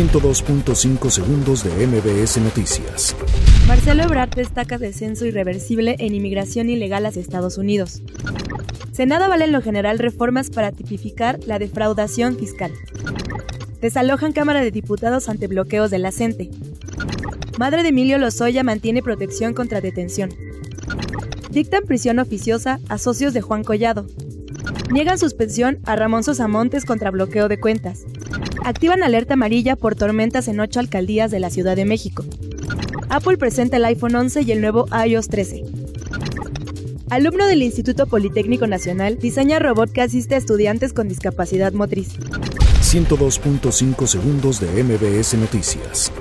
102.5 segundos de MBS Noticias. Marcelo Ebrard destaca descenso irreversible en inmigración ilegal hacia Estados Unidos. Senado vale en lo general reformas para tipificar la defraudación fiscal. Desalojan Cámara de Diputados ante bloqueos de la. Madre de Emilio Lozoya mantiene protección contra detención. Dictan prisión oficiosa a socios de Juan Collado. Niegan suspensión a Ramón Sosamontes contra bloqueo de cuentas activan alerta amarilla por tormentas en ocho alcaldías de la Ciudad de México. Apple presenta el iPhone 11 y el nuevo iOS 13. Alumno del Instituto Politécnico Nacional diseña robot que asiste a estudiantes con discapacidad motriz. 102.5 segundos de MBS Noticias.